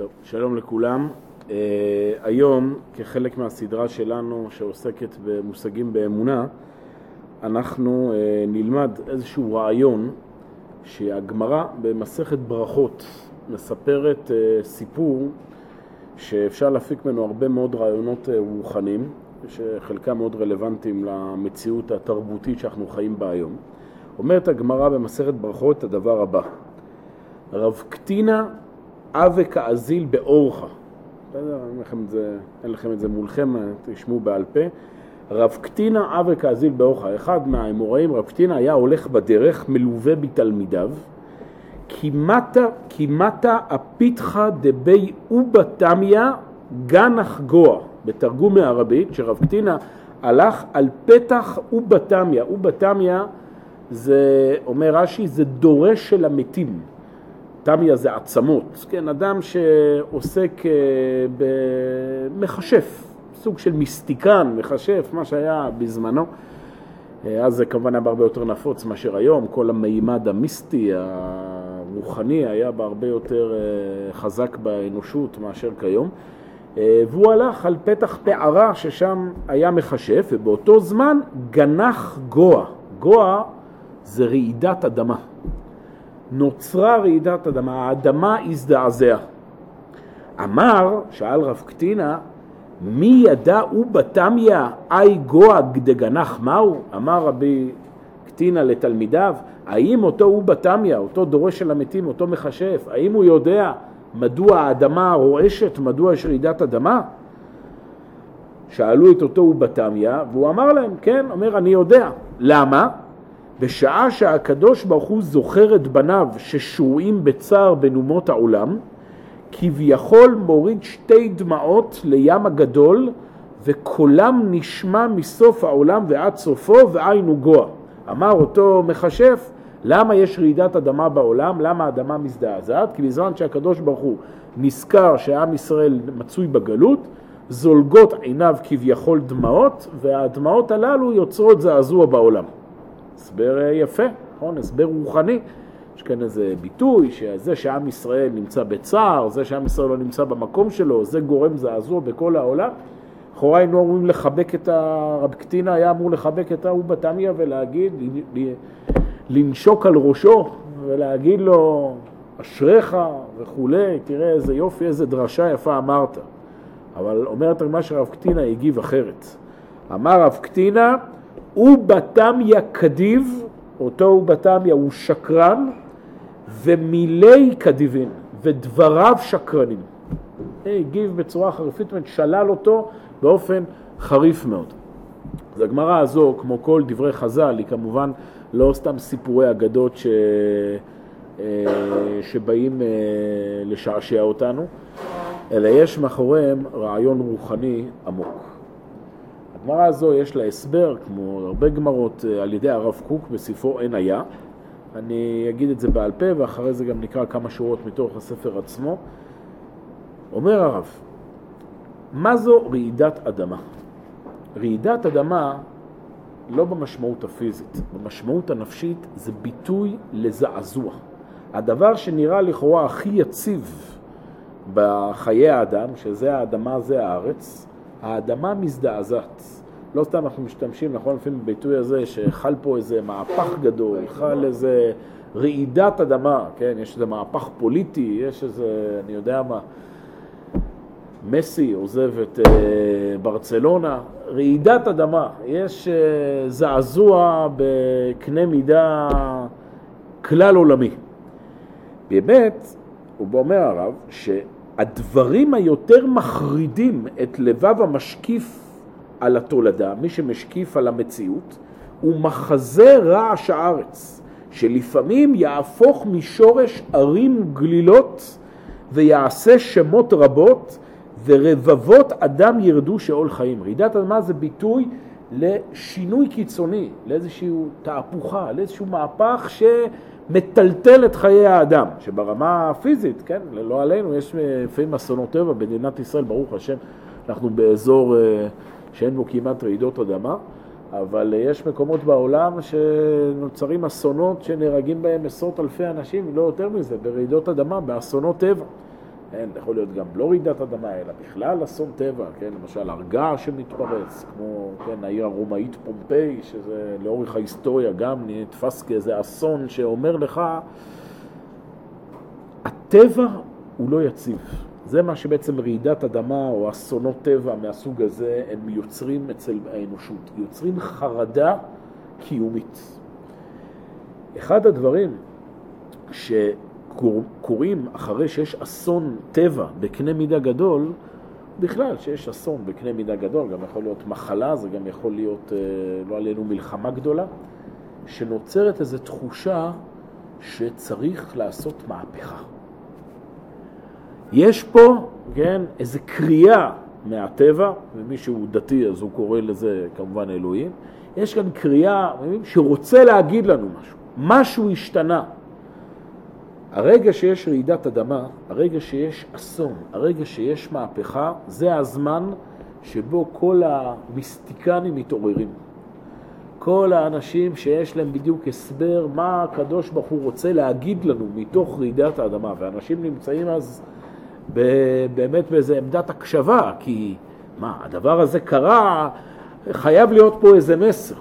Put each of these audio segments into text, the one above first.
טוב, שלום לכולם. Uh, היום, כחלק מהסדרה שלנו שעוסקת במושגים באמונה, אנחנו uh, נלמד איזשהו רעיון שהגמרא במסכת ברכות מספרת uh, סיפור שאפשר להפיק ממנו הרבה מאוד רעיונות uh, רוחניים, שחלקם מאוד רלוונטיים למציאות התרבותית שאנחנו חיים בה היום. אומרת הגמרא במסכת ברכות את הדבר הבא: רב קטינה אבה כאזיל באורחה. בסדר, אין לכם את זה, אין לכם את זה מולכם, תשמעו בעל פה. רב קטינה אבה כאזיל באורחה. אחד מהאמוראים, רב קטינה, היה הולך בדרך, מלווה בתלמידיו. כמטה, כמטה הפיתחה דבי אובה תמיה גנח גוה. בתרגום מערבית, שרב קטינה הלך על פתח אובה תמיה. אובה תמיה זה, אומר רש"י, זה דורש של המתים. תמיה זה עצמות, כן, אדם שעוסק אה, במכשף, סוג של מיסטיקן, מכשף, מה שהיה בזמנו. אה, אז זה כמובן היה בהרבה יותר נפוץ מאשר היום, כל המימד המיסטי, הרוחני, היה בהרבה יותר אה, חזק באנושות מאשר כיום. והוא הלך על פתח פערה ששם היה מכשף, ובאותו זמן גנח גוה. גוה זה רעידת אדמה. נוצרה רעידת אדמה, האדמה הזדעזע. אמר, שאל רב קטינה, מי ידע ובתמיה אי גוהג דגנח מהו? אמר רבי קטינה לתלמידיו, האם אותו ובתמיה, אותו דורש של המתים, אותו מכשף, האם הוא יודע מדוע האדמה רועשת, מדוע יש רעידת אדמה? שאלו את אותו ובתמיה, והוא אמר להם, כן, אומר, אני יודע. למה? בשעה שהקדוש ברוך הוא זוכר את בניו ששרועים בצער בין אומות העולם, כביכול מוריד שתי דמעות לים הגדול, וקולם נשמע מסוף העולם ועד סופו, והיינו גוע. אמר אותו מכשף, למה יש רעידת אדמה בעולם? למה האדמה מזדעזעת? כי בזמן שהקדוש ברוך הוא נזכר שעם ישראל מצוי בגלות, זולגות עיניו כביכול דמעות, והדמעות הללו יוצרות זעזוע בעולם. הסבר אה, יפה, נכון? הסבר רוחני. יש כאן איזה ביטוי שזה שעם ישראל נמצא בצער, זה שעם ישראל לא נמצא במקום שלו, זה גורם זעזוע בכל העולם. לכאורה היינו אמורים לחבק את הרב קטינה, היה אמור לחבק את ההוא בתמיה ולהגיד, לנשוק על ראשו ולהגיד לו אשריך וכולי, תראה איזה יופי, איזה דרשה יפה אמרת. אבל אומרת מה שרב קטינה הגיב אחרת. אמר רב קטינה, ובתמיה קדיב, אותו ובתמיה הוא שקרן, ומילי קדיבין, ודבריו שקרנים. הגיב בצורה חריפית, שלל אותו באופן חריף מאוד. אז הגמרא הזו, כמו כל דברי חז"ל, היא כמובן לא סתם סיפורי אגדות ש... אה, שבאים אה, לשעשע אותנו, אלא יש מאחוריהם רעיון רוחני עמוק. הגמרא הזו יש לה הסבר, כמו הרבה גמרות, אה, על ידי הרב קוק בספרו אין היה. אני אגיד את זה בעל פה ואחרי זה גם נקרא כמה שורות מתוך הספר עצמו. אומר הרב, מה זו רעידת אדמה? רעידת אדמה לא במשמעות הפיזית, במשמעות הנפשית זה ביטוי לזעזוע. הדבר שנראה לכאורה הכי יציב בחיי האדם, שזה האדמה, זה הארץ, האדמה מזדעזעת. לא סתם אנחנו משתמשים, נכון, לפעמים בביטוי הזה, שחל פה איזה מהפך גדול, חל איזה רעידת אדמה, כן, יש איזה מהפך פוליטי, יש איזה, אני יודע מה, מסי עוזב את uh, ברצלונה, רעידת אדמה, יש uh, זעזוע בקנה מידה כלל עולמי. באמת, הוא אומר הרב, ש... הדברים היותר מחרידים את לבב המשקיף על התולדה, מי שמשקיף על המציאות, הוא מחזה רעש הארץ, שלפעמים יהפוך משורש ערים גלילות ויעשה שמות רבות ורבבות אדם ירדו שאול חיים. רעידת אדמה זה ביטוי לשינוי קיצוני, לאיזושהי תהפוכה, לאיזשהו מהפך ש... מטלטל את חיי האדם, שברמה הפיזית, כן, לא עלינו, יש לפעמים אסונות טבע, במדינת ישראל, ברוך השם, אנחנו באזור אה, שאין בו כמעט רעידות אדמה, אבל יש מקומות בעולם שנוצרים אסונות שנהרגים בהם עשרות אלפי אנשים, לא יותר מזה, ברעידות אדמה, באסונות טבע. כן, יכול להיות גם לא רעידת אדמה, אלא בכלל אסון טבע, כן, למשל הרגע שמתפרץ, כמו כן, העיר הרומאית פומפיי, שזה לאורך ההיסטוריה גם נתפס כאיזה אסון שאומר לך, הטבע הוא לא יציב. זה מה שבעצם רעידת אדמה או אסונות טבע מהסוג הזה, הם יוצרים אצל האנושות, יוצרים חרדה קיומית. אחד הדברים שקורים אחרי שיש אסון טבע בקנה מידה גדול, בכלל, שיש אסון בקנה מידה גדול, גם יכול להיות מחלה, זה גם יכול להיות, אה, לא עלינו, מלחמה גדולה, שנוצרת איזו תחושה שצריך לעשות מהפכה. יש פה, כן, איזו קריאה מהטבע, ומי שהוא דתי אז הוא קורא לזה כמובן אלוהים, יש כאן קריאה שרוצה להגיד לנו משהו, משהו השתנה. הרגע שיש רעידת אדמה, הרגע שיש אסון, הרגע שיש מהפכה, זה הזמן שבו כל המיסטיקנים מתעוררים. כל האנשים שיש להם בדיוק הסבר מה הקדוש ברוך הוא רוצה להגיד לנו מתוך רעידת האדמה, ואנשים נמצאים אז באמת באיזה עמדת הקשבה, כי מה, הדבר הזה קרה, חייב להיות פה איזה מסר.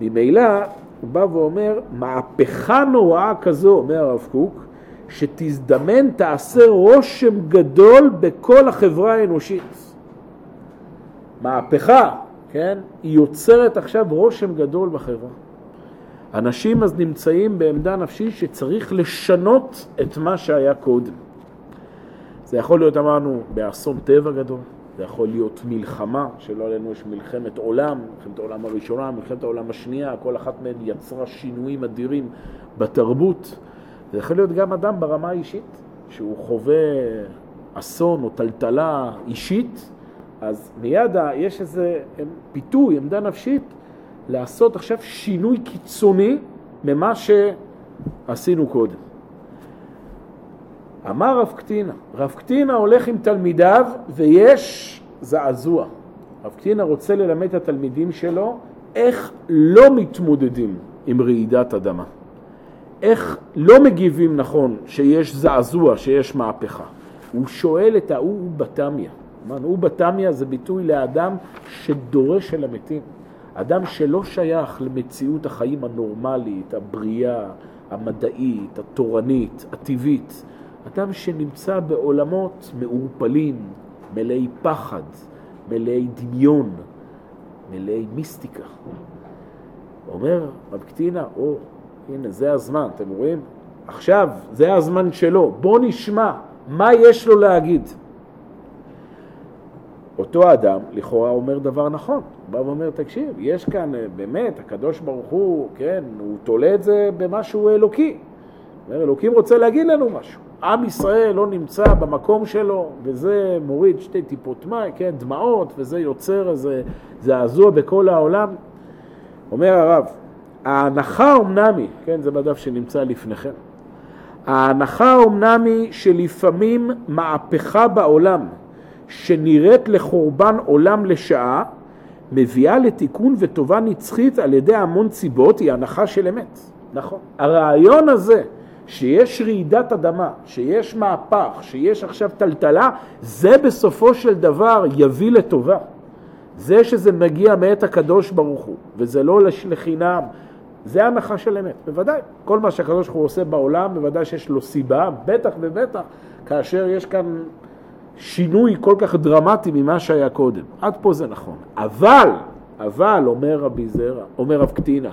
ממילא הוא בא ואומר, מהפכה נוראה כזו, אומר הרב קוק, שתזדמן תעשה רושם גדול בכל החברה האנושית. מהפכה, כן, היא יוצרת עכשיו רושם גדול בחברה. אנשים אז נמצאים בעמדה נפשית שצריך לשנות את מה שהיה קודם. זה יכול להיות, אמרנו, באסון טבע גדול, זה יכול להיות מלחמה, שלא עלינו יש מלחמת עולם, מלחמת העולם הראשונה, מלחמת העולם השנייה, כל אחת מהן יצרה שינויים אדירים בתרבות. זה יכול להיות גם אדם ברמה האישית, שהוא חווה אסון או טלטלה אישית, אז מיד יש איזה פיתוי, עמדה נפשית, לעשות עכשיו שינוי קיצוני ממה שעשינו קודם. אמר רב קטינה, רב קטינה הולך עם תלמידיו ויש זעזוע. רב קטינה רוצה ללמד את התלמידים שלו איך לא מתמודדים עם רעידת אדמה. איך לא מגיבים נכון שיש זעזוע, שיש מהפכה. הוא שואל את ההוא בתמיה. הוא בתמיה זה ביטוי לאדם שדורש אל המתים. אדם שלא שייך למציאות החיים הנורמלית, הבריאה, המדעית, התורנית, הטבעית. אדם שנמצא בעולמות מעורפלים, מלאי פחד, מלאי דמיון, מלאי מיסטיקה. אומר רב קטינה, או, הנה זה הזמן, אתם רואים? עכשיו, זה הזמן שלו, בוא נשמע מה יש לו להגיד. אותו אדם לכאורה אומר דבר נכון, הוא בא ואומר, תקשיב, יש כאן אה, באמת, הקדוש ברוך הוא, כן, הוא תולה את זה במשהו אלוקי. אומר, אלוקים רוצה להגיד לנו משהו. עם ישראל לא נמצא במקום שלו, וזה מוריד שתי טיפות מים, כן, דמעות, וזה יוצר איזה זעזוע בכל העולם. אומר הרב, ההנחה אומנם היא, כן, זה בדף שנמצא לפניכם, ההנחה אומנם היא שלפעמים מהפכה בעולם שנראית לחורבן עולם לשעה, מביאה לתיקון וטובה נצחית על ידי המון סיבות, היא הנחה של אמת. נכון. הרעיון הזה שיש רעידת אדמה, שיש מהפך, שיש עכשיו טלטלה, זה בסופו של דבר יביא לטובה. זה שזה מגיע מאת הקדוש ברוך הוא, וזה לא לחינם, זה הנחה של אמת, בוודאי. כל מה שהקדוש ברוך הוא עושה בעולם, בוודאי שיש לו סיבה, בטח ובטח, כאשר יש כאן שינוי כל כך דרמטי ממה שהיה קודם. עד פה זה נכון. אבל, אבל, אומר רבי זרע, אומר רב קטינה,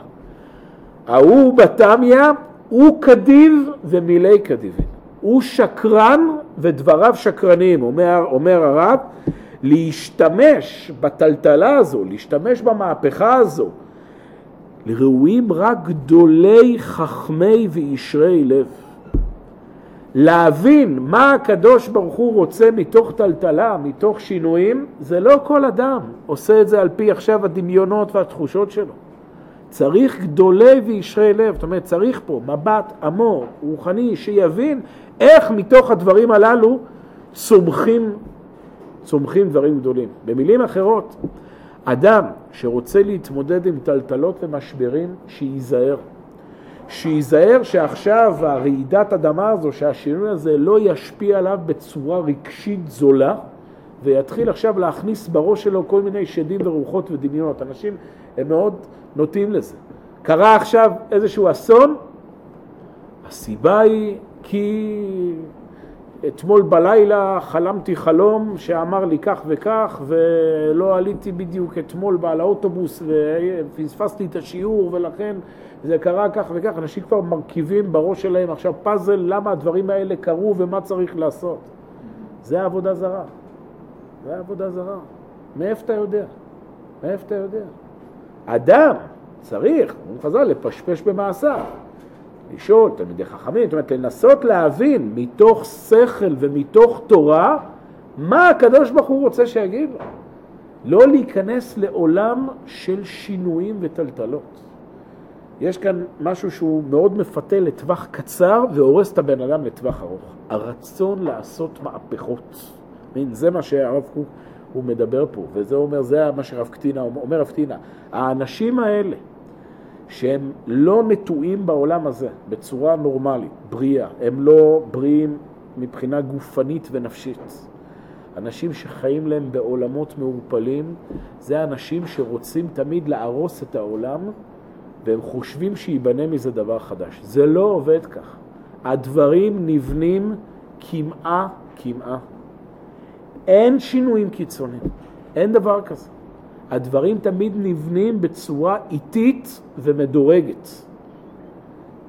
ההוא בתמיה הוא כדיב ומילי כדיבים. הוא שקרן ודבריו שקרנים, אומר, אומר הרב, להשתמש בטלטלה הזו, להשתמש במהפכה הזו, לראויים רק גדולי חכמי וישרי לב. להבין מה הקדוש ברוך הוא רוצה מתוך טלטלה, מתוך שינויים, זה לא כל אדם עושה את זה על פי עכשיו הדמיונות והתחושות שלו. צריך גדולי וישרי לב, זאת אומרת צריך פה מבט עמוק, רוחני, שיבין איך מתוך הדברים הללו צומחים, צומחים דברים גדולים. במילים אחרות, אדם שרוצה להתמודד עם טלטלות ומשברים, שייזהר. שייזהר שעכשיו הרעידת אדמה הזו, שהשינוי הזה לא ישפיע עליו בצורה רגשית זולה, ויתחיל עכשיו להכניס בראש שלו כל מיני שדים ורוחות ודמיונות. אנשים הם מאוד נוטים לזה. קרה עכשיו איזשהו אסון, הסיבה היא כי אתמול בלילה חלמתי חלום שאמר לי כך וכך ולא עליתי בדיוק אתמול על האוטובוס ופספסתי את השיעור ולכן זה קרה כך וכך. אנשים כבר מרכיבים בראש שלהם עכשיו פאזל למה הדברים האלה קרו ומה צריך לעשות. זה עבודה זרה. זה עבודה זרה. מאיפה אתה יודע? מאיפה אתה יודע? אדם צריך, אומרים חז"ל, לפשפש במעשיו. לשאול תלמידי חכמים, זאת אומרת לנסות להבין מתוך שכל ומתוך תורה מה הקדוש ברוך הוא רוצה שיגיד לו. לא להיכנס לעולם של שינויים וטלטלות. יש כאן משהו שהוא מאוד מפתה לטווח קצר והורס את הבן אדם לטווח ארוך. הרצון לעשות מהפכות. זה מה שהרב קוק הוא מדבר פה, וזה אומר, זה מה שרב קטינה אומר, רב קטינה, האנשים האלה שהם לא נטועים בעולם הזה בצורה נורמלית, בריאה, הם לא בריאים מבחינה גופנית ונפשית. אנשים שחיים להם בעולמות מעורפלים, זה אנשים שרוצים תמיד להרוס את העולם והם חושבים שייבנה מזה דבר חדש. זה לא עובד כך. הדברים נבנים כמעה כמעה. אין שינויים קיצוניים, אין דבר כזה. הדברים תמיד נבנים בצורה איטית ומדורגת.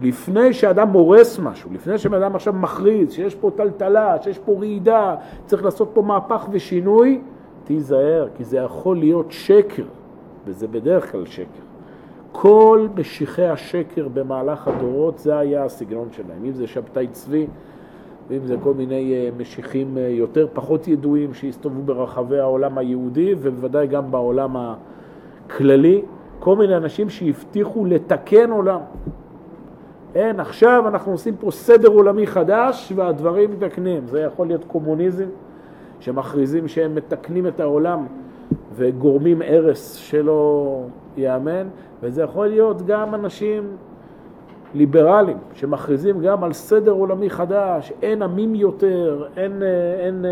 לפני שאדם מורס משהו, לפני שאדם עכשיו מכריז שיש פה טלטלה, שיש פה רעידה, צריך לעשות פה מהפך ושינוי, תיזהר, כי זה יכול להיות שקר, וזה בדרך כלל שקר. כל משיחי השקר במהלך הדורות, זה היה הסגנון שלהם. אם זה שבתאי צבי, ואם זה כל מיני אה, משיחים אה, יותר פחות ידועים שהסתובבו ברחבי העולם היהודי ובוודאי גם בעולם הכללי, כל מיני אנשים שהבטיחו לתקן עולם. אין, עכשיו אנחנו עושים פה סדר עולמי חדש והדברים מתקנים. זה יכול להיות קומוניזם, שמכריזים שהם מתקנים את העולם וגורמים הרס שלא ייאמן, וזה יכול להיות גם אנשים ליברליים שמכריזים גם על סדר עולמי חדש, אין עמים יותר, אין, אין, אין,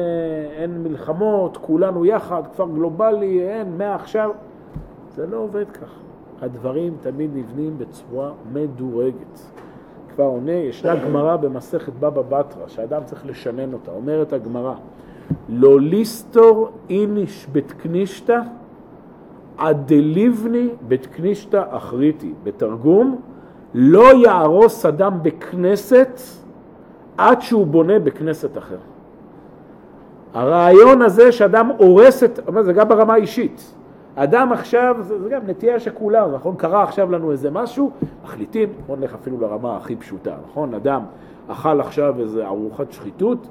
אין מלחמות, כולנו יחד, כפר גלובלי, אין, מעכשיו. זה לא עובד כך. הדברים תמיד נבנים בצורה מדורגת. כבר עונה, ישנה גמרא במסכת בבא בתרא, שאדם צריך לשנן אותה. אומרת הגמרא, לא ליסטור איניש בית קנישתא עד דליבני בית קנישתא אחריתי. בתרגום, לא יהרוס אדם בכנסת עד שהוא בונה בכנסת אחר. הרעיון הזה שאדם הורס את, זה גם ברמה האישית. אדם עכשיו, זה, זה גם נטייה שכולה, נכון? קרה עכשיו לנו איזה משהו, מחליטים, בוא נלך אפילו לרמה הכי פשוטה, נכון? אדם אכל עכשיו איזה ארוחת שחיתות,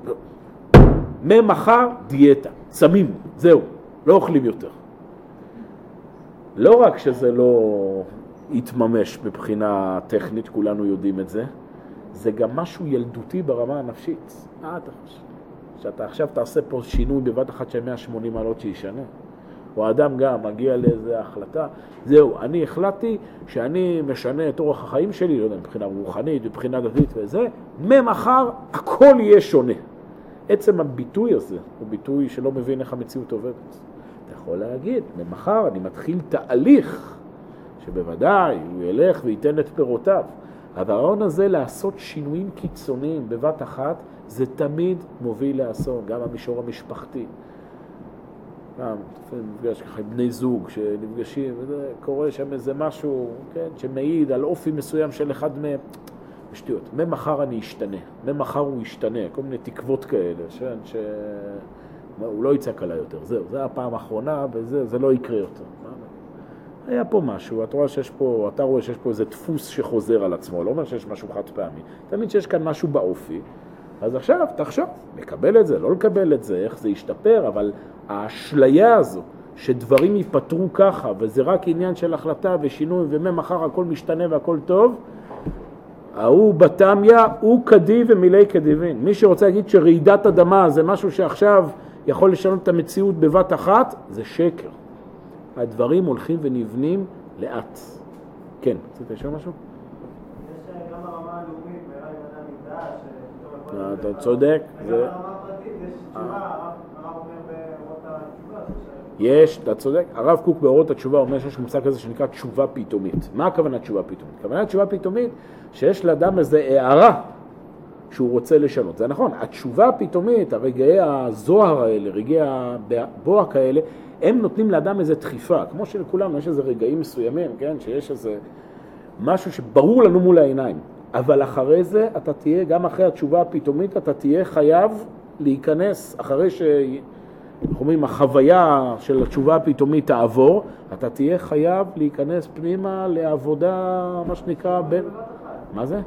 ממחר דיאטה, צמים, זהו, לא אוכלים יותר. לא רק שזה לא יתממש מבחינה טכנית, כולנו יודעים את זה, זה גם משהו ילדותי ברמה הנפשית. מה אתה חושב? שאתה עכשיו תעשה פה שינוי בבת אחת של 180 מעלות שישנה? או אדם גם מגיע לאיזו החלטה, זהו, אני החלטתי שאני משנה את אורח החיים שלי, לא יודע, מבחינה רוחנית, מבחינה דתית וזה, ממחר הכל יהיה שונה. עצם הביטוי הזה הוא ביטוי שלא מבין איך המציאות עובדת. אתה יכול להגיד, ממחר אני מתחיל תהליך שבוודאי הוא ילך וייתן את פירותיו. אבל הרעיון הזה לעשות שינויים קיצוניים בבת אחת, זה תמיד מוביל לאסון, גם במישור המשפחתי. גם, נפגש ככה עם בני זוג שנפגשים, קורה שם איזה משהו, כן, שמעיד על אופי מסוים של אחד מהם. שטויות, ממחר אני אשתנה, ממחר הוא ישתנה, כל מיני תקוות כאלה, כן, שהוא לא יצעק עליי יותר, זהו, זה הפעם האחרונה וזה לא יקרה יותר. היה פה משהו, אתה רואה שיש פה, אתה רואה שיש פה איזה דפוס שחוזר על עצמו, לא אומר שיש משהו חד פעמי, תמיד שיש כאן משהו באופי, אז עכשיו תחשוב, לקבל את זה, לא לקבל את זה, איך זה ישתפר, אבל האשליה הזו שדברים ייפתרו ככה, וזה רק עניין של החלטה ושינוי, וממחר הכל משתנה והכל טוב, ההוא בתמיא הוא קדי ומילי קדיבין. מי שרוצה להגיד שרעידת אדמה זה משהו שעכשיו יכול לשנות את המציאות בבת אחת, זה שקר. הדברים הולכים ונבנים לאט. כן, רצית לשאול משהו? יש גם ברמה הלאומית, בעיניי מדע אה, אתה צודק. אה. יש, אתה צודק. הרב קוק באורות התשובה אומר שיש מושג כזה שנקרא תשובה פתאומית. מה הכוונה תשובה פתאומית? הכוונה תשובה פתאומית שיש לאדם איזו הערה שהוא רוצה לשנות. זה נכון, התשובה הפתאומית, הרגעי הזוהר האלה, רגעי הבוהק האלה, הם נותנים לאדם איזה דחיפה, כמו שלכולנו יש איזה רגעים מסוימים, כן, שיש איזה משהו שברור לנו מול העיניים, אבל אחרי זה אתה תהיה, גם אחרי התשובה הפתאומית, אתה תהיה חייב להיכנס, אחרי ש... איך אומרים, החוויה של התשובה הפתאומית תעבור, אתה תהיה חייב להיכנס פנימה לעבודה, מה שנקרא, בין... מה זה?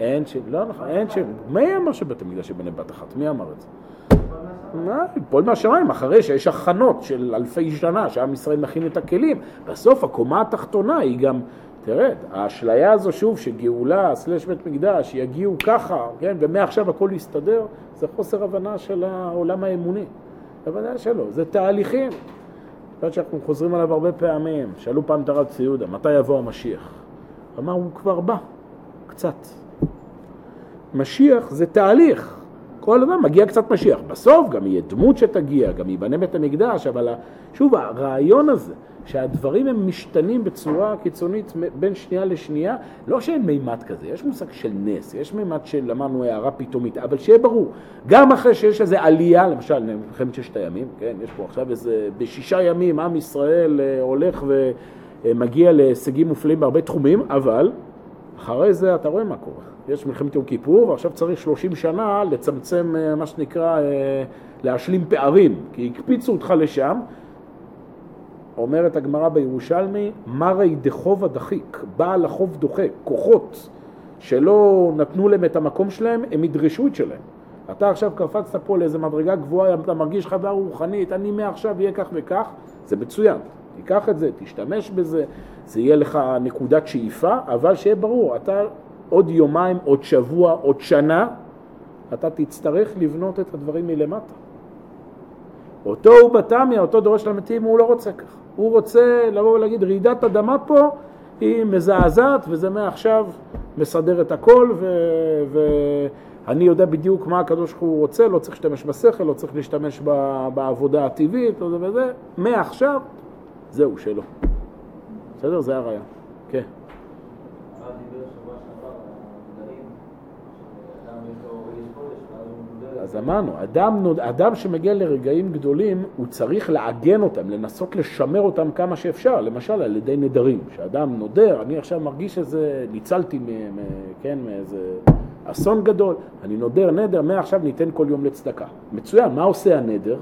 אין ש... לא נכון, אין ש... מי אמר שבית המקדש יבנה בת אחת? מי אמר את זה? מה? פועל מהשמיים, אחרי שיש הכנות של אלפי שנה, שעם ישראל מכין את הכלים. בסוף הקומה התחתונה היא גם, תראה, האשליה הזו שוב, שגאולה, סלש בית מקדש, יגיעו ככה, כן, ומעכשיו הכל יסתדר, זה חוסר הבנה של העולם האמוני. בוודאי שלא, זה תהליכים. זאת שאנחנו חוזרים עליו הרבה פעמים. שאלו פעם את הרב ציודה, מתי יבוא המשיח? אמר, הוא כבר בא, קצת. משיח זה תהליך. כל הזמן מגיע קצת משיח. בסוף גם יהיה דמות שתגיע, גם ייבנה בית המקדש, אבל שוב, הרעיון הזה שהדברים הם משתנים בצורה קיצונית בין שנייה לשנייה, לא שאין מימד כזה, יש מושג של נס, יש מימד של, אמרנו, הערה פתאומית, אבל שיהיה ברור, גם אחרי שיש איזו עלייה, למשל, מלחמת ששת הימים, כן, יש פה עכשיו איזה, בשישה ימים עם ישראל אה, הולך ומגיע להישגים מופלאים בהרבה תחומים, אבל אחרי זה אתה רואה מה קורה. יש מלחמת יום כיפור, ועכשיו צריך 30 שנה לצמצם, אה, מה שנקרא, אה, להשלים פערים, כי הקפיצו אותך לשם. אומרת הגמרא בירושלמי, מרי דחוב הדחיק, בעל החוב דוחק, כוחות שלא נתנו להם את המקום שלהם, הם ידרשו את שלהם. אתה עכשיו קפצת פה לאיזה מדרגה גבוהה, אתה מרגיש חוויה רוחנית, אני מעכשיו אהיה כך וכך, זה מצוין. תיקח את זה, תשתמש בזה, זה יהיה לך נקודת שאיפה, אבל שיהיה ברור, אתה עוד יומיים, עוד שבוע, עוד שנה, אתה תצטרך לבנות את הדברים מלמטה. אותו הוא בתמיה, אותו דורש למתים, הוא לא רוצה כך. הוא רוצה לבוא ולהגיד, רעידת אדמה פה היא מזעזעת, וזה מעכשיו מסדר את הכל, ואני יודע בדיוק מה הקדוש ברוך הוא רוצה, לא צריך להשתמש בשכל, לא צריך להשתמש בעבודה הטבעית, וזה, מעכשיו, זהו, שלו. בסדר? זה הרעיון. כן. אז אמרנו, אדם, אדם שמגיע לרגעים גדולים, הוא צריך לעגן אותם, לנסות לשמר אותם כמה שאפשר, למשל על ידי נדרים. שאדם נודר, אני עכשיו מרגיש איזה, ניצלתי מ, מ, כן, מאיזה אסון גדול, אני נודר נדר, מעכשיו ניתן כל יום לצדקה. מצוין, מה עושה הנדר?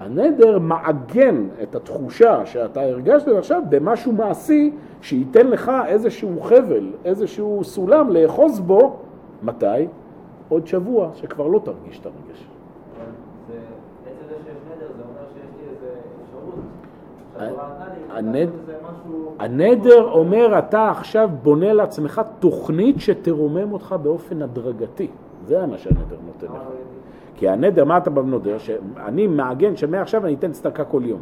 הנדר מעגן את התחושה שאתה הרגשת עכשיו במשהו מעשי שייתן לך איזשהו חבל, איזשהו סולם לאחוז בו, מתי? עוד שבוע שכבר לא תרגיש את הרגש. הנדר אומר, אתה עכשיו בונה לעצמך תוכנית שתרומם אותך באופן הדרגתי. זה מה שהנדר נותן לך. כי הנדר, מה אתה בנודר? שאני מעגן שמעכשיו אני אתן צדקה כל יום.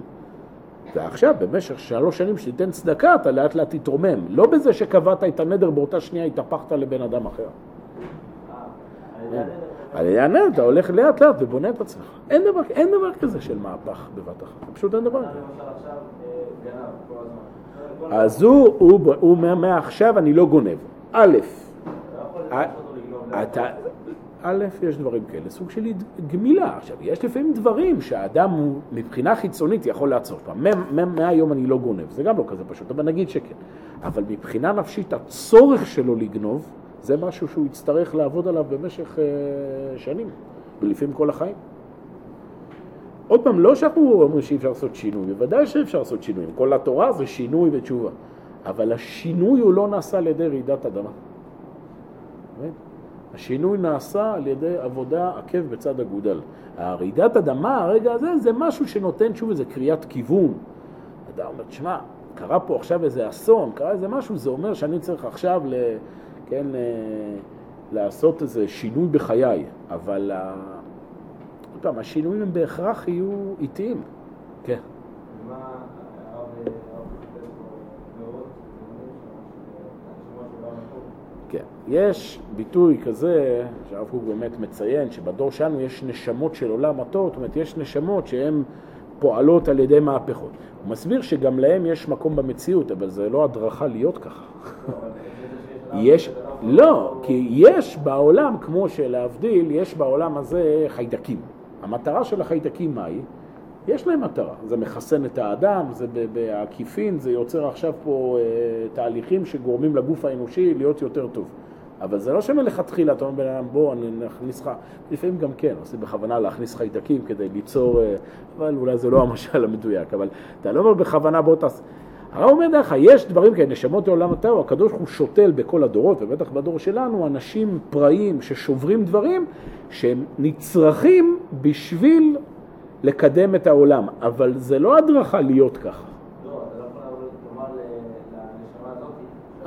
ועכשיו, במשך שלוש שנים שתיתן צדקה, אתה לאט לאט תתרומם. לא בזה שקבעת את הנדר, באותה שנייה התהפכת לבן אדם אחר. על ידי הנר אתה הולך לאט לאט ובונה את עצמך. אין דבר, אין דבר כזה של מהפך בבת אחת, פשוט אין דבר כזה. אז הוא, הוא, הוא אומר, מעכשיו אני לא גונב. א', אתה, א', יש דברים כאלה, סוג של גמילה. עכשיו, יש לפעמים דברים שהאדם הוא מבחינה חיצונית יכול לעצור. מהיום אני לא גונב, זה גם לא כזה פשוט, אבל נגיד שכן. אבל מבחינה נפשית, הצורך שלו לגנוב, זה משהו שהוא יצטרך לעבוד עליו במשך uh, שנים, ולפעמים כל החיים. עוד פעם, לא שאנחנו אומרים שאי אפשר לעשות שינוי, בוודאי שאפשר לעשות שינוי. כל התורה זה שינוי ותשובה. אבל השינוי הוא לא נעשה על ידי רעידת אדמה. השינוי נעשה על ידי עבודה עקב בצד אגודל. הרעידת אדמה, הרגע הזה, זה משהו שנותן שוב איזה קריאת כיוון. אדם אומר, תשמע, קרה פה עכשיו איזה אסון, קרה איזה משהו, זה אומר שאני צריך עכשיו ל... כן, לעשות איזה שינוי בחיי, אבל עוד פעם, השינויים הם בהכרח יהיו איטיים. כן. כן. יש ביטוי כזה, שהרב קוק באמת מציין, שבדור שלנו יש נשמות של עולם הטוב, זאת אומרת, יש נשמות שהן פועלות על ידי מהפכות. הוא מסביר שגם להם יש מקום במציאות, אבל זה לא הדרכה להיות ככה. יש, לא, כי יש בעולם, כמו שלהבדיל, יש בעולם הזה חיידקים. המטרה של החיידקים מה היא? יש להם מטרה, זה מחסן את האדם, זה בעקיפין, זה יוצר עכשיו פה אה, תהליכים שגורמים לגוף האנושי להיות יותר טוב. אבל זה לא שמלכתחילה אתה אומר בן אדם בוא אני נכניס לך, לפעמים גם כן, עושים בכוונה להכניס חיידקים כדי ליצור, אה, אבל אולי זה לא המשל המדויק, אבל אתה לא אומר בכוונה בוא תעשה. הרב אומר דרך יש דברים כאלה, נשמות לעולם הטבע, הקדוש הוא שותל בכל הדורות, ובטח בדור שלנו, אנשים פראיים ששוברים דברים שהם נצרכים בשביל לקדם את העולם, אבל זה לא הדרכה להיות ככה. לא,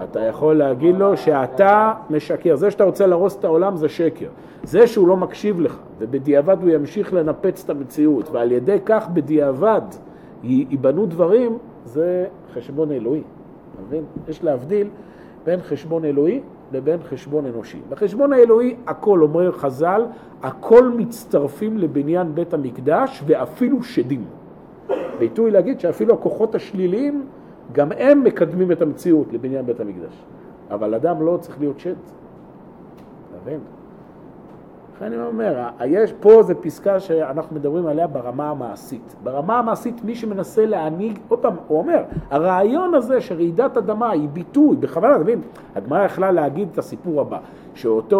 אתה יכול להגיד לו שאתה משקר. זה שאתה רוצה להרוס את העולם זה שקר. זה שהוא לא מקשיב לך, ובדיעבד הוא ימשיך לנפץ את המציאות, ועל ידי כך בדיעבד ייבנו דברים, זה חשבון אלוהי. אתה מבין? יש להבדיל בין חשבון אלוהי לבין חשבון אנושי. בחשבון האלוהי הכל, אומר חז"ל, הכל מצטרפים לבניין בית המקדש ואפילו שדים. בעיתוי להגיד שאפילו הכוחות השליליים, גם הם מקדמים את המציאות לבניין בית המקדש. אבל אדם לא צריך להיות שד. אתה מבין? אני אומר, יש, פה זו פסקה שאנחנו מדברים עליה ברמה המעשית. ברמה המעשית מי שמנסה להנהיג, עוד פעם, הוא אומר, הרעיון הזה שרעידת אדמה היא ביטוי, בכוונה, אתה מבין? הגמרא יכלה להגיד את הסיפור הבא, שאותו,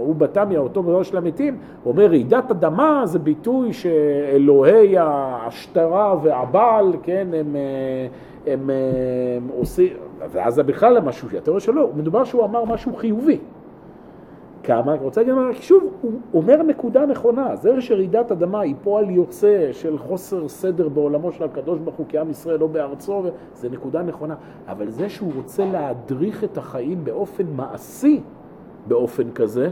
הוא בתמיה, אותו בראש של המתים, הוא אומר, רעידת אדמה זה ביטוי שאלוהי השטרה והבעל, כן, הם, הם, הם, הם עושים, ואז זה בכלל משהו, אתה רואה שלא, מדובר שהוא אמר משהו חיובי. כמה? אני רוצה להגיד, שוב, הוא אומר נקודה נכונה, זה שרעידת אדמה היא פועל יוצא של חוסר סדר בעולמו של הקדוש ברוך הוא כעם ישראל לא בארצו, זה נקודה נכונה, אבל זה שהוא רוצה להדריך את החיים באופן מעשי, באופן כזה,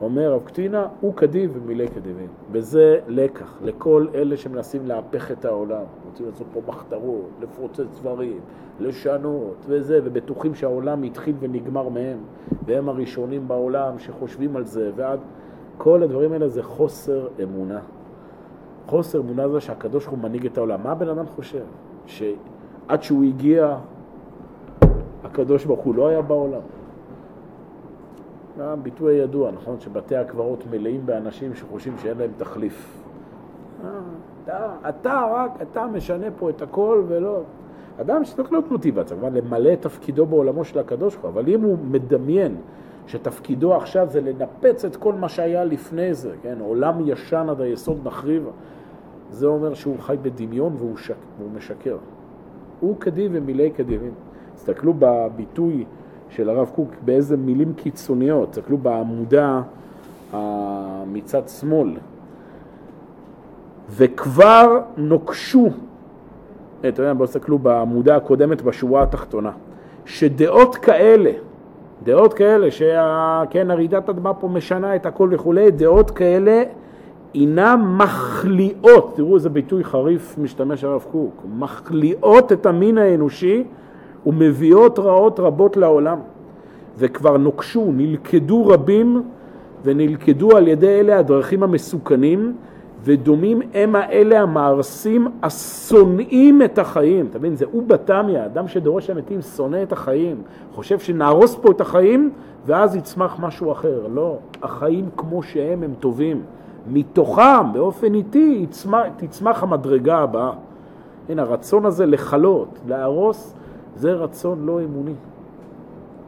אומר רב קטינה, הוא קדיב ומילי קדיבים. וזה לקח לכל אלה שמנסים להפך את העולם, רוצים לעשות פה מחתרות, לפוצץ דברים, לשנות וזה, ובטוחים שהעולם התחיל ונגמר מהם, והם הראשונים בעולם שחושבים על זה, ועד כל הדברים האלה זה חוסר אמונה. חוסר אמונה זה שהקדוש הוא מנהיג את העולם. מה הבן אדם חושב? שעד שהוא הגיע, הקדוש ברוך הוא לא היה בעולם. הביטוי הידוע, נכון? שבתי הקברות מלאים באנשים שחושבים שאין להם תחליף. אה, אתה, אתה רק, אתה משנה פה את הכל ולא... אדם שצריך להיות מוטיבציה, כמובן למלא את תפקידו בעולמו של הקדוש ברוך הוא, אבל אם הוא מדמיין שתפקידו עכשיו זה לנפץ את כל מה שהיה לפני זה, כן? עולם ישן עד היסוד נחריבה, זה אומר שהוא חי בדמיון והוא, שק... והוא משקר. הוא קדים ומילי קדימים. תסתכלו בביטוי של הרב קוק באיזה מילים קיצוניות, תסתכלו בעמודה מצד שמאל. וכבר נוקשו, אתה יודע, בואו תסתכלו בעמודה הקודמת בשורה התחתונה, שדעות כאלה, דעות כאלה, שכן, הרעידת אדמה פה משנה את הכל וכולי, דעות כאלה אינן מחליאות, תראו איזה ביטוי חריף משתמש הרב קוק, מחליאות את המין האנושי ומביאות רעות רבות לעולם. וכבר נוקשו, נלכדו רבים ונלכדו על ידי אלה הדרכים המסוכנים, ודומים הם האלה המארסים השונאים את החיים. אתה מבין, זה הוא בתמיה, אדם שדורש המתים שונא את החיים, חושב שנהרוס פה את החיים ואז יצמח משהו אחר. לא, החיים כמו שהם הם טובים. מתוכם, באופן איטי, תצמח המדרגה הבאה. הנה, הרצון הזה לכלות, להרוס, זה רצון לא אמוני.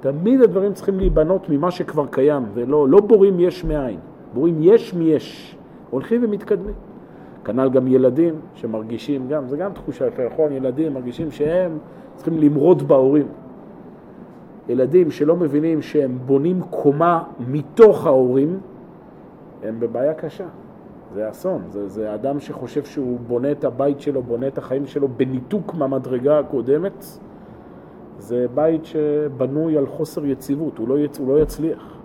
תמיד הדברים צריכים להיבנות ממה שכבר קיים, ולא לא בורים יש מאין, בורים יש מיש, הולכים ומתקדמים. כנ"ל גם ילדים שמרגישים גם, זה גם תחושה, אתה יכול, ילדים מרגישים שהם צריכים למרוד בהורים. ילדים שלא מבינים שהם בונים קומה מתוך ההורים, הם בבעיה קשה. זה אסון. זה, זה אדם שחושב שהוא בונה את הבית שלו, בונה את החיים שלו בניתוק מהמדרגה הקודמת, זה בית שבנוי על חוסר יציבות, הוא לא, יצ... הוא לא יצליח.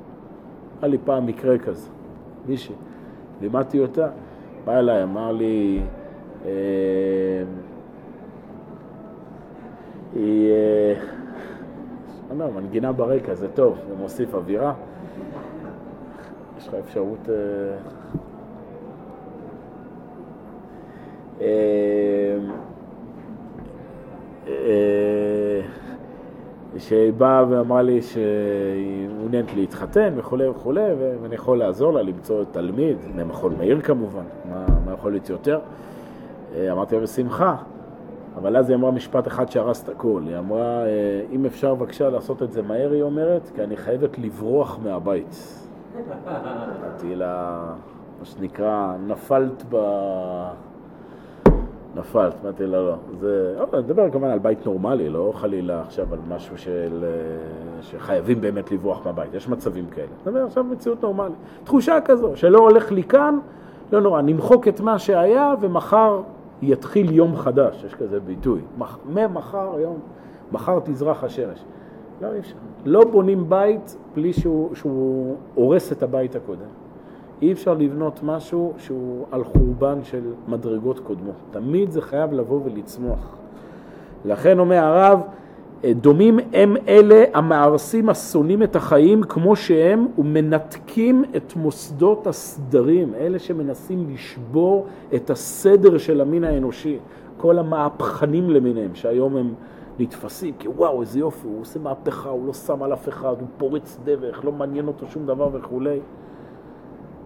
היה לי פעם מקרה כזה, מישהי, לימדתי אותה, בא אליי, אמר לי, אה, היא, אני אומר, מנגינה ברקע זה טוב, זה מוסיף אווירה. יש לך אפשרות... אה, אה, אה, שהיא באה ואמרה לי שהיא מעוניינת להתחתן וכולי וכולי, ואני יכול לעזור לה למצוא תלמיד, ממכון מאיר כמובן, מה, מה יכול להיות יותר? אמרתי לה בשמחה, אבל אז היא אמרה משפט אחד שהרס את הכול. היא אמרה, אם אפשר בבקשה לעשות את זה מהר, היא אומרת, כי אני חייבת לברוח מהבית. אמרתי לה, מה שנקרא, נפלת ב... נפלת, אמרתי לה, לא. זה, אני מדבר כמובן על בית נורמלי, לא חלילה עכשיו על משהו של, שחייבים באמת לברוח מהבית, יש מצבים כאלה. אני מדבר עכשיו במציאות נורמלית. תחושה כזו, שלא הולך לי כאן, לא נורא, נמחוק את מה שהיה ומחר יתחיל יום חדש, יש כזה ביטוי. ממחר יום, מחר תזרח השמש. לא, אי אפשר. לא בונים בית בלי שהוא, שהוא הורס את הבית הקודם. אי אפשר לבנות משהו שהוא על חורבן של מדרגות קודמות. תמיד זה חייב לבוא ולצמוח. לכן אומר הרב, דומים הם אלה המארסים השונאים את החיים כמו שהם ומנתקים את מוסדות הסדרים, אלה שמנסים לשבור את הסדר של המין האנושי, כל המהפכנים למיניהם שהיום הם נתפסים, כי וואו, איזה יופי, הוא עושה מהפכה, הוא לא שם על אף אחד, הוא פורץ דרך, לא מעניין אותו שום דבר וכולי.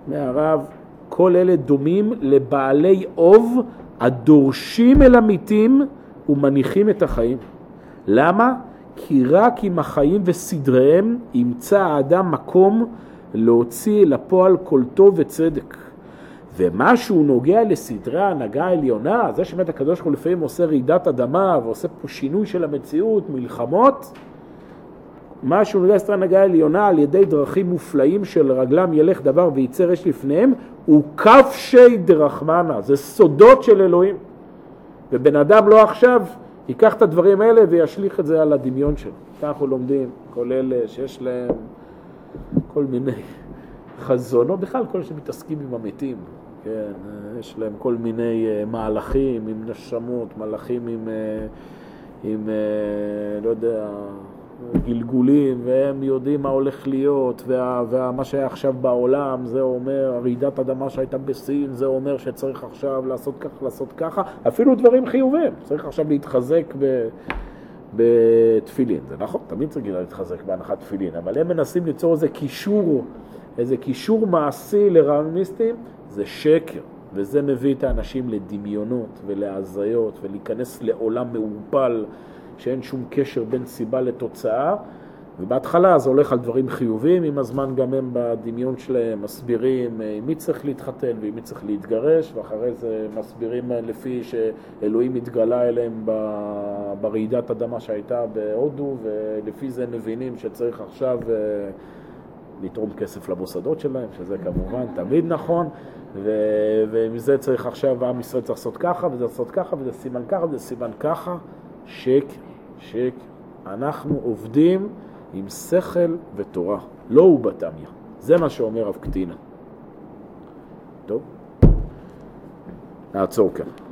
מהרב, כל אלה דומים לבעלי אוב הדורשים אל המתים ומניחים את החיים. למה? כי רק עם החיים וסדריהם ימצא האדם מקום להוציא לפועל כל טוב וצדק. ומשהו נוגע לסדרי ההנהגה העליונה, זה שבאמת הקדוש ברוך הוא לפעמים עושה רעידת אדמה ועושה פה שינוי של המציאות, מלחמות, נוגע לסדרי ההנהגה העליונה על ידי דרכים מופלאים של רגלם ילך דבר וייצר אש לפניהם, הוא כבשי דרחמנה, זה סודות של אלוהים. ובן אדם לא עכשיו ייקח את הדברים האלה וישליך את זה על הדמיון שלו. ככה אנחנו לומדים, כל אלה שיש להם כל מיני חזונות, בכלל כל אלה שמתעסקים עם המתים. כן, יש להם כל מיני אה, מהלכים עם נשמות, מהלכים עם, אה, עם אה, לא יודע, גלגולים, והם יודעים מה הולך להיות, ומה וה, וה, שהיה עכשיו בעולם, זה אומר, רעידת אדמה שהייתה בסין, זה אומר שצריך עכשיו לעשות ככה, לעשות ככה, אפילו דברים חיובים, צריך עכשיו להתחזק ב... בתפילין. זה נכון, תמיד צריך להתחזק בהנחת תפילין, אבל הם מנסים ליצור איזה קישור, איזה קישור מעשי לרעיוניסטים, זה שקר, וזה מביא את האנשים לדמיונות ולהזיות ולהיכנס לעולם מעורפל שאין שום קשר בין סיבה לתוצאה. ובהתחלה זה הולך על דברים חיוביים, עם הזמן גם הם בדמיון שלהם מסבירים אה, עם מי צריך להתחתן ועם מי צריך להתגרש, ואחרי זה מסבירים אה, לפי שאלוהים התגלה אליהם ברעידת אדמה שהייתה בהודו, ולפי זה מבינים שצריך עכשיו אה, לתרום כסף למוסדות שלהם, שזה כמובן תמיד נכון, ו- ומזה צריך עכשיו, עם ישראל צריך לעשות ככה, וזה לעשות ככה, וזה סימן ככה, וזה סימן ככה. שקר, שקר. אנחנו עובדים עם שכל ותורה, לא הוא בתמיה. זה מה שאומר רב קטינה. טוב, נעצור כאן.